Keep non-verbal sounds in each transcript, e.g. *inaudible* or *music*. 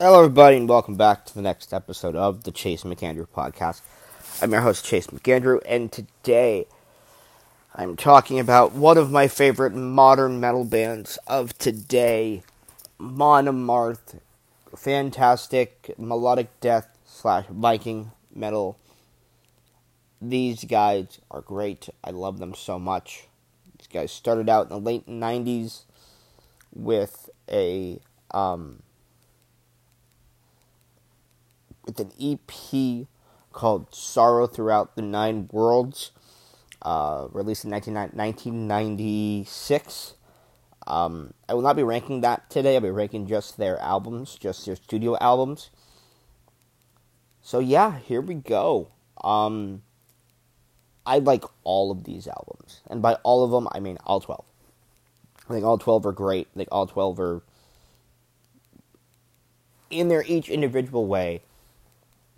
Hello, everybody, and welcome back to the next episode of the Chase McAndrew podcast. I'm your host, Chase McAndrew, and today I'm talking about one of my favorite modern metal bands of today, Amon Amarth. Fantastic melodic death slash Viking metal. These guys are great. I love them so much. These guys started out in the late 90s with a um, with an EP called Sorrow Throughout the Nine Worlds, uh, released in 1996. Um, I will not be ranking that today. I'll be ranking just their albums, just their studio albums. So yeah, here we go. Um, I like all of these albums, and by all of them, I mean all twelve. I think all twelve are great. I think all twelve are in their each individual way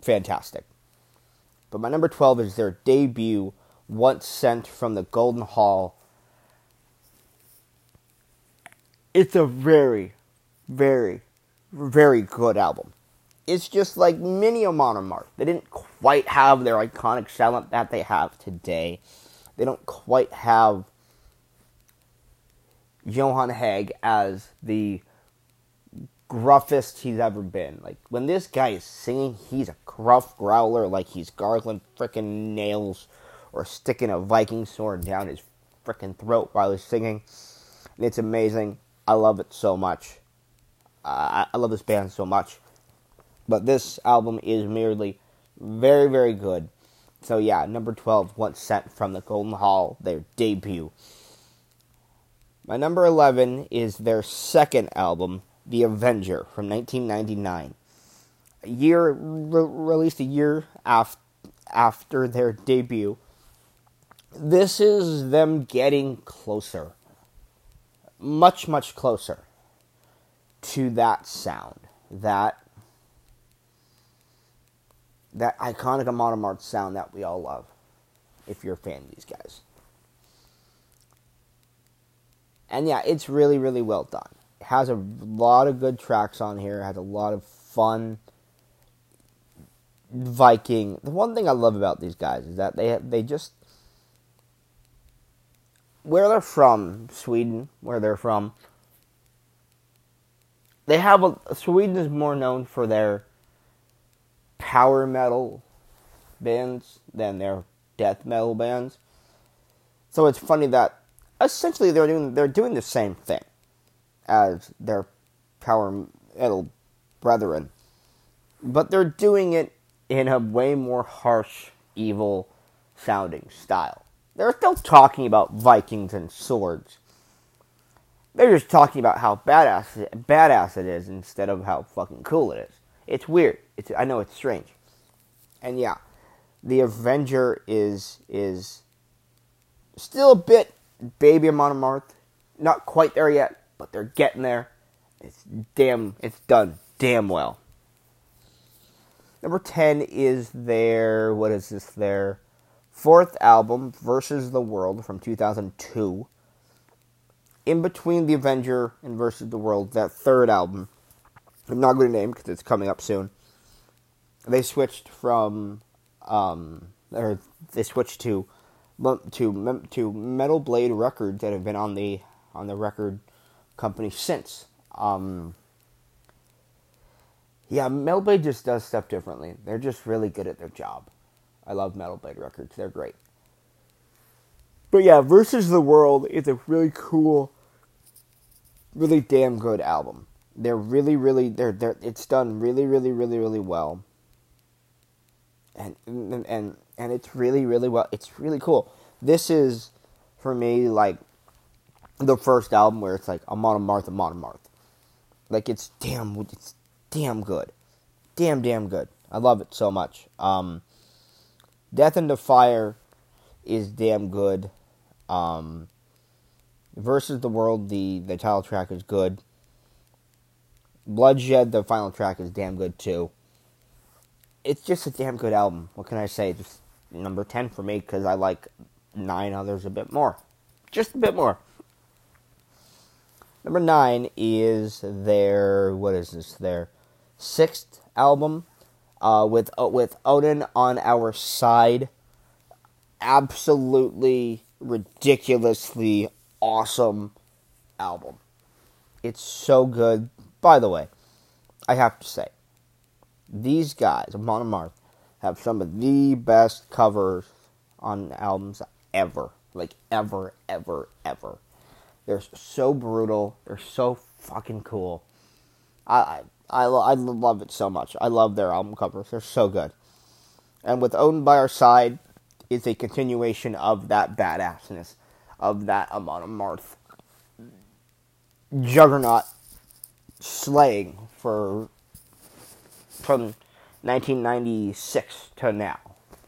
fantastic. But my number 12 is their debut, Once Sent from the Golden Hall. It's a very, very, very good album. It's just like mini Amon Amarth. They didn't quite have their iconic sound that they have today. They don't quite have Johan Hegg as the gruffest he's ever been. Like when this guy is singing, he's a gruff growler, like he's gargling freaking nails or sticking a Viking sword down his freaking throat while he's singing. And it's amazing. I love it so much. Uh, I love this band so much. But this album is merely very, very good. So yeah, number 12, Once Sent from the Golden Hall, their debut. My number 11 is their second album, the Avenger from 1999. A year re- released a year af- after their debut. This is them getting closer. Much much closer to that sound. That that iconic Amon Amarth sound that we all love if you're a fan of these guys. And yeah, it's really really well done has a lot of good tracks on here. Has a lot of fun Viking. The one thing I love about these guys is that they they just where they're from, Sweden, where they're from. They have a Sweden is more known for their power metal bands than their death metal bands. So it's funny that essentially they're doing they're doing the same thing as their power metal brethren. But they're doing it in a way more harsh, evil sounding style. They're still talking about Vikings and swords. They're just talking about how badass it, badass it is instead of how fucking cool it is. It's weird. It's I know it's strange. And yeah, the Avenger is is still a bit baby Amon Amarth. Not quite there yet, but they're getting there. It's damn, it's done damn well. Number 10 is their, what is this, their fourth album, Versus the World, from 2002. In between The Avenger and Versus the World, that third album, I'm not going to name because it's coming up soon. They switched from, um, or they switched to, to to Metal Blade Records that have been on the on the record company since. Um, yeah, Metal Blade just does stuff differently. They're just really good at their job. I love Metal Blade Records. They're great. But yeah, Versus the World is a really cool, really damn good album. They're really, really, they're, they're, it's done really, really, really, really well. And, and, and, and it's really, really well. It's really cool. This is, for me, like, the first album where it's like Amon Amarth, I'm on a Martha. Like it's damn, it's damn good, damn damn good. I love it so much. Um, Death in Fire is damn good. Um, Versus the World, the the title track is good. Bloodshed, the final track is damn good too. It's just a damn good album. What can I say? Just number ten for me because I like nine others a bit more, just a bit more. Number nine is their what is this? Their sixth album uh, with uh, with Oden on our side. Absolutely ridiculously awesome album. It's so good. By the way, I have to say, these guys, Amon Amarth, have some of the best covers on albums ever. Like, ever, ever, ever. They're so brutal. They're so fucking cool. I, I, I, I love it so much. I love their album covers. They're so good. And with Oden by our side is a continuation of that badassness, of that Amon Amarth juggernaut slaying for from 1996 to now.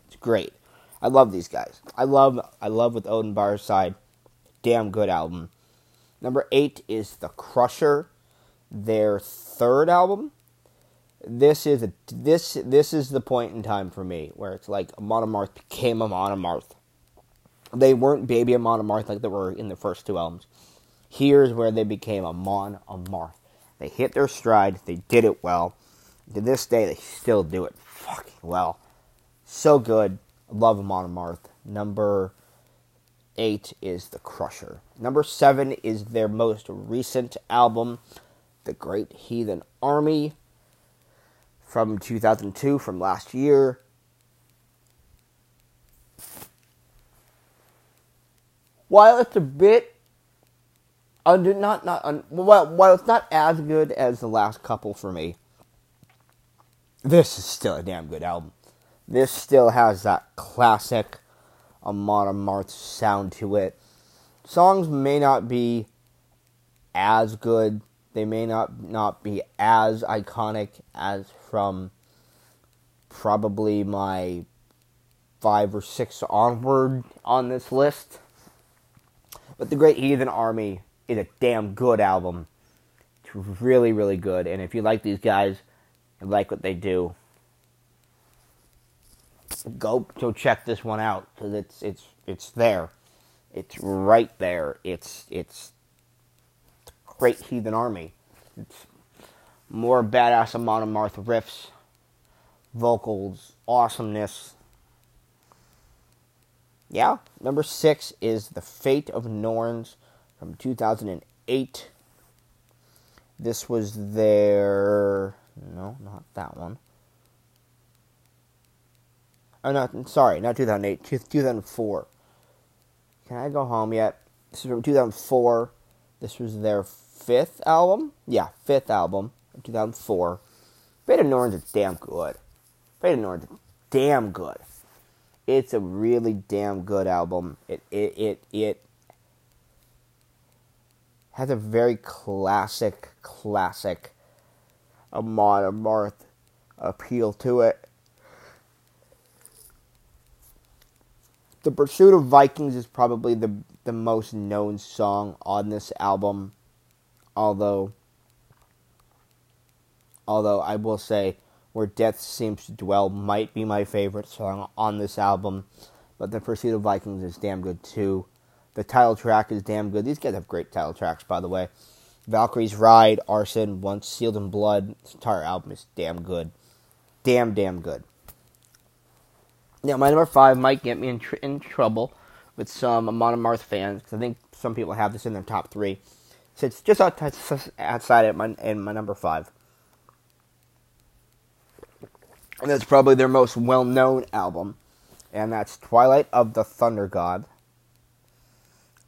It's great. I love these guys. I love I love with Oden our side. Damn good album. Number eight is The Crusher, their third album. This is a, this this is the point in time for me where it's like Amon Amarth became a Amarth. They weren't Baby a Amarth like they were in the first two albums. Here's where they became a Mon a Amarth. They hit their stride. They did it well. To this day, they still do it fucking well. So good. Love Amon Amarth. Number eight is The Crusher. Number seven is their most recent album, The Great Heathen Army, from 2002, from last year. While it's a bit under, not not un, while it's not as good as the last couple for me, this is still a damn good album. This still has that classic Amon Amarth sound to it. Songs may not be as good. They may not not be as iconic as from probably my five or six onward on this list. But The Great Heathen Army is a damn good album. It's really, really good. And if you like these guys and like what they do, go to check this one out because it's it's it's there. It's right there. It's it's Great Heathen Army. It's more badass Amon Amarth riffs, vocals, awesomeness. Yeah, number six is The Fate of Norns from 2008. This was their. No, not that one. Oh, no, sorry, not 2008, 2004. Can I go home yet? This is from 2004. This was their fifth album. Yeah, fifth album, 2004. Fate of Norns is damn good. Fate of Norns is damn good. It's a really damn good album. It it it it has a very classic, classic Amon Amarth appeal to it. The Pursuit of Vikings is probably the the most known song on this album. Although although I will say Where Death Seems to Dwell might be my favorite song on this album, but The Pursuit of Vikings is damn good too. The title track is damn good. These guys have great title tracks, by the way. Valkyrie's Ride, Arson, Once Sealed in Blood. This entire album is damn good. Damn, damn good. Now, my number five might get me in, tr- in trouble with some Amon Amarth fans, because I think some people have this in their top three. So it's just outside, at my, my number five. And that's probably their most well known album. And that's Twilight of the Thunder God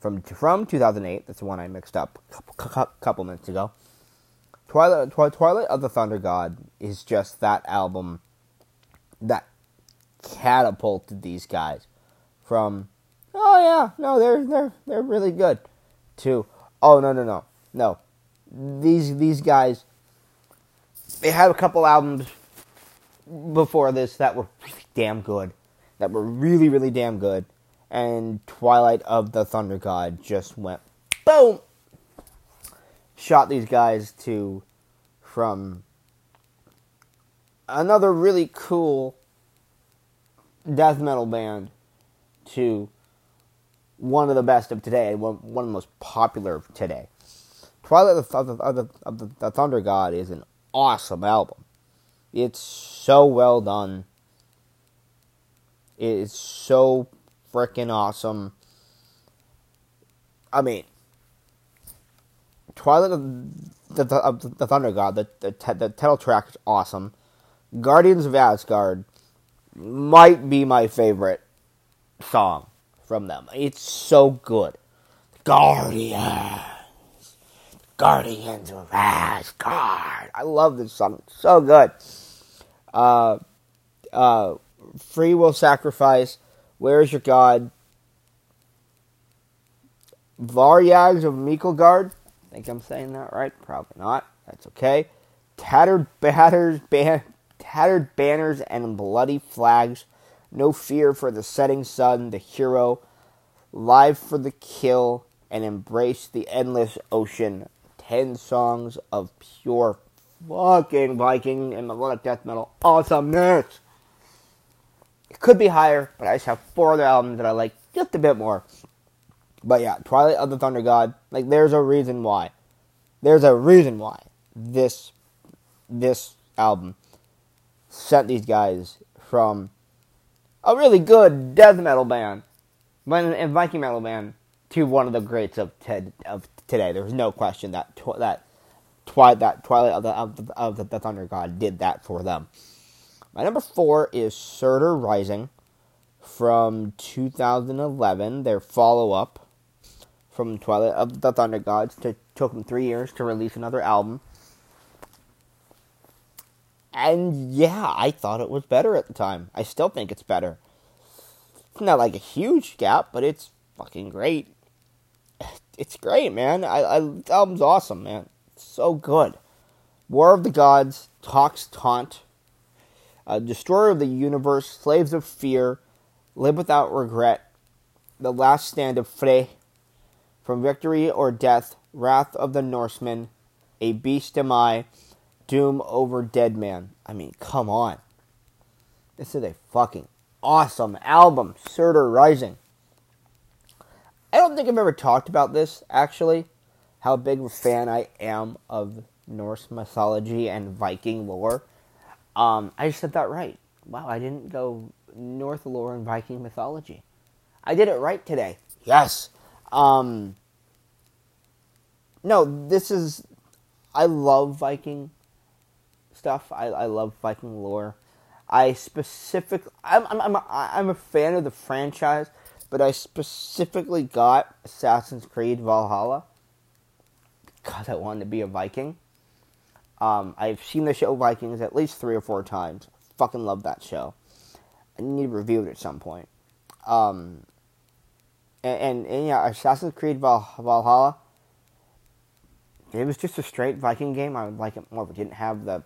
from from 2008. That's the one I mixed up a couple, couple minutes ago. Twilight Twilight of the Thunder God is just that album that catapulted these guys from oh yeah no they're they're they're really good to oh no no no no. These these guys they had a couple albums before this that were really damn good that were really really damn good and Twilight of the Thunder God just went boom, shot these guys to from another really cool death metal band to one of the best of today, one, one of the most popular of today. Twilight of the, of the, of the, of the Thunder God is an awesome album. It's so well done. It's so freaking awesome. I mean, Twilight of the, the, the Thunder God, the, the, the title track is awesome. Guardians of Asgard might be my favorite song from them. It's so good. Guardians. Guardians of Asgard. I love this song. It's so good. Uh, uh, Free Will Sacrifice. Where's Your God? Varyags of Miklagaard. Think I'm saying that right? Probably not. That's okay. Tattered batters, ban- tattered banners and bloody flags. No fear for the setting sun, the hero. Live for the kill and embrace the endless ocean. Ten songs of pure fucking Viking and melodic death metal awesomeness. It could be higher, but I just have four other albums that I like just a bit more. But yeah, Twilight of the Thunder God, like there's a reason why. There's a reason why this this album sent these guys from a really good death metal band and uh, Viking metal band to one of the greats of Ted of today. There's no question that tw- that twi- that Twilight of the of the, of the Thunder God did that for them. My number four is Surtur Rising from 2011, their follow up from Twilight of the Thunder Gods. It took them three years to release another album. And yeah, I thought it was better at the time. I still think it's better. It's not like a huge gap, but it's fucking great. It's great, man. I, I the album's awesome, man. It's so good. War of the Gods, Töck's Taunt, uh, Destroyer of the Universe, Slaves of Fear, Live Without Regret, The Last Stand of Frej, From Victory or Death, Wrath of the Norsemen, A Beast Am I, Doom over Dead Man. I mean, come on. This is a fucking awesome album, Surtur Rising. I don't think I've ever talked about this, actually, how big a fan I am of Norse mythology and Viking lore. Um, I just said that right. Wow, I didn't go North lore and Viking mythology. I did it right today. Yes. Um, no, this is. I love Viking stuff. I, I love Viking lore. I specifically, I'm I'm I'm a, I'm a fan of the franchise, but I specifically got Assassin's Creed Valhalla because I wanted to be a Viking. Um, I've seen the show Vikings at least three or four times. Fucking love that show. I need to review it at some point. Um, and, and, and yeah, Assassin's Creed Val- Valhalla. It was just a straight Viking game, I would like it more. If it didn't have the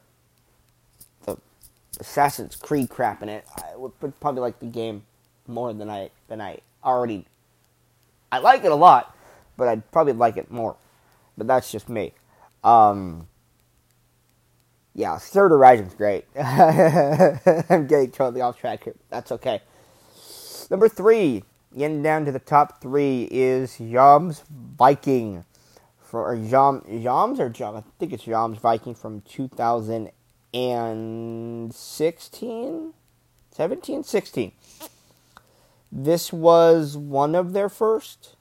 Assassin's Creed crap in it, I would probably like the game more than I than I already. I like it a lot, but I'd probably like it more. But that's just me. Um, yeah, Surtur Rising's great. *laughs* I'm getting totally off track here. That's okay. Number three, getting down to the top three is Jomsviking. For or Jom, Joms or Jom? I think it's Jomsviking from 2016, 17, 16. This was one of their first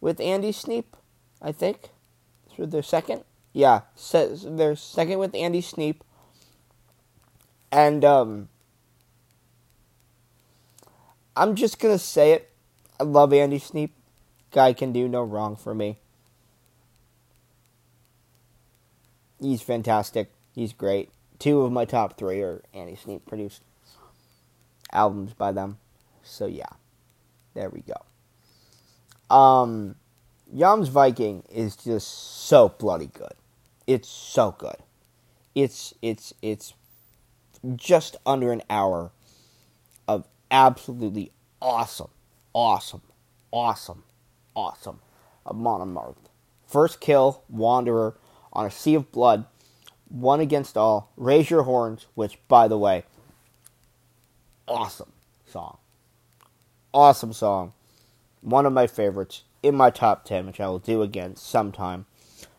with Andy Sneap, I think. Was their second. Yeah, they're second with Andy Sneap. And um I'm just gonna say it. I love Andy Sneap. Guy can do no wrong for me. He's fantastic. He's great. Two of my top three are Andy Sneap produced albums by them. So yeah. There we go. Um Jomsviking is just so bloody good. It's so good. It's it's it's just under an hour of absolutely awesome, awesome, awesome, awesome Amon Amarth. First kill, Wanderer on a sea of blood, one against all. Raise your horns, which by the way, awesome song. Awesome song. One of my favorites in my top 10, which I will do again sometime.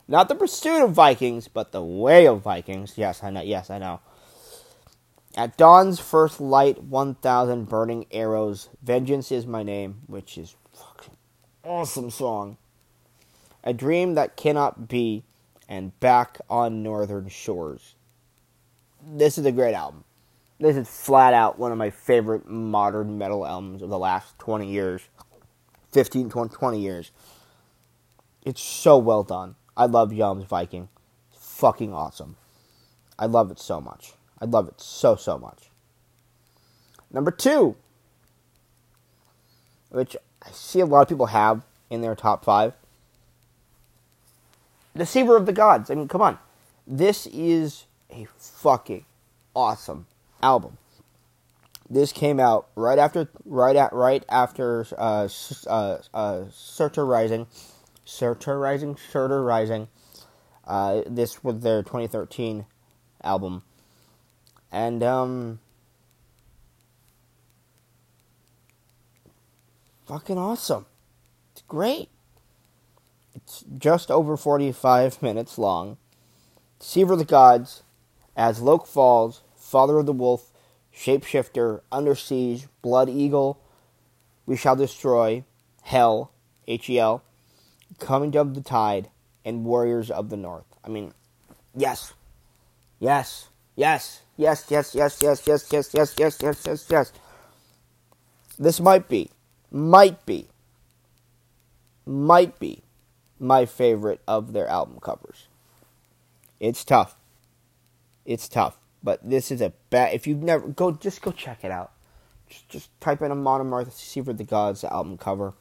Not the pursuit of Vikings, but the way of Vikings. Yes, I know. Yes, I know. At dawn's first light, 1,000 burning arrows. Vengeance is my name, which is fucking awesome song. A dream that cannot be, and back on northern shores. This is a great album. This is flat out one of my favorite modern metal albums of the last 20 years. 15, 20, 20 years. It's so well done. I love Jomsviking. It's fucking awesome. I love it so much. I love it so, so much. Number two, which I see a lot of people have in their top five Deceiver of the Gods. I mean, come on. This is a fucking awesome album. This came out right after, right at, right after uh, uh, uh, Surtur Rising, Surtur Rising, Surtur Rising. Uh, this was their 2013 album, and um, fucking awesome. It's great. It's just over 45 minutes long. Deceiver of the Gods, as Loke Falls, Father of the Wolf, Shapeshifter, Under Siege, Blood Eagle, We Shall Destroy, Hell, H-E-L, Coming of the Tide, and Warriors of the North. I mean, yes, yes, yes, yes, yes, yes, yes, yes, yes, yes, yes, yes, yes, yes. This might be, might be, might be my favorite of their album covers. It's tough. It's tough. But this is a bad. If you've never go, just go check it out. Just, just type in a Amarth, Deceiver of the Gods album cover.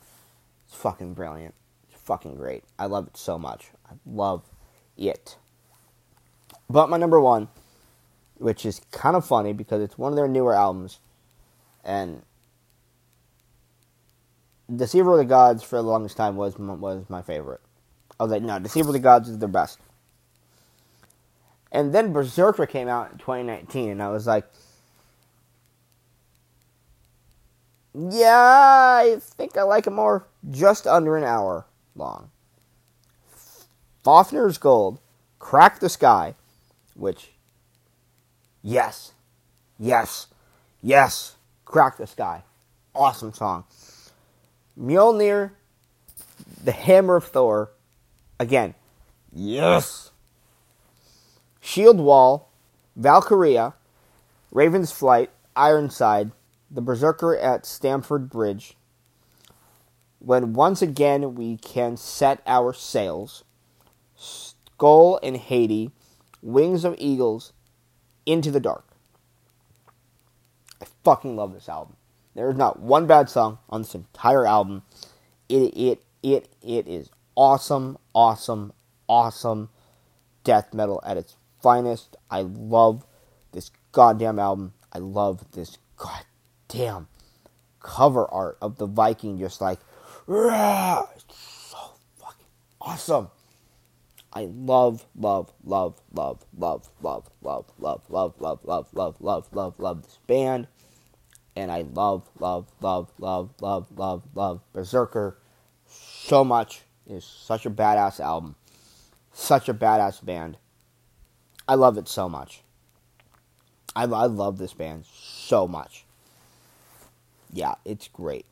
It's fucking brilliant. It's fucking great. I love it so much. I love it. But my number one, which is kind of funny because it's one of their newer albums, and Deceiver of the Gods for the longest time was was my favorite. I was like, no, Deceiver of the Gods is the best. And then Berserker came out in 2019, and I was like, yeah, I think I like it more. Just under an hour long. Fafner's Gold, Crack the Sky, which, yes, yes, yes, Crack the Sky. Awesome song. Mjolnir, The Hammer of Thor, again, yes. Shield Wall, Valkyria, Raven's Flight, Ironside, the Berserker at Stamford Bridge. When once again we can set our sails, Skoll and Hati, Wings of Eagles, Into the Dark. I fucking love this album. There is not one bad song on this entire album. It it it it is awesome, awesome, awesome death metal at its finest. I love this goddamn album. I love this goddamn cover art of the Viking just like it's so fucking awesome. I love, love, love, love, love, love, love, love, love, love, love, love, love, love, love this band. And I love, love, love, love, love, love, love Berserker so much. It's such a badass album. Such a badass band. I love it so much. I, I love this band so much. Yeah, it's great.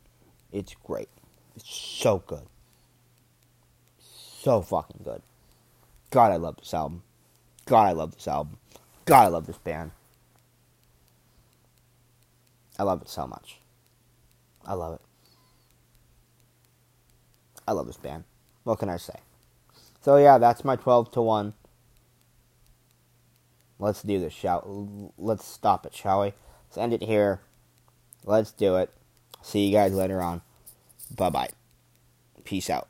It's great. It's so good. So fucking good. God, I love this album. God, I love this album. God, I love this band. I love it so much. I love it. I love this band. What can I say? So yeah, that's my 12 to 1 Let's do this, shall let's stop it, shall we? Let's end it here. Let's do it. See you guys later on. Bye bye. Peace out.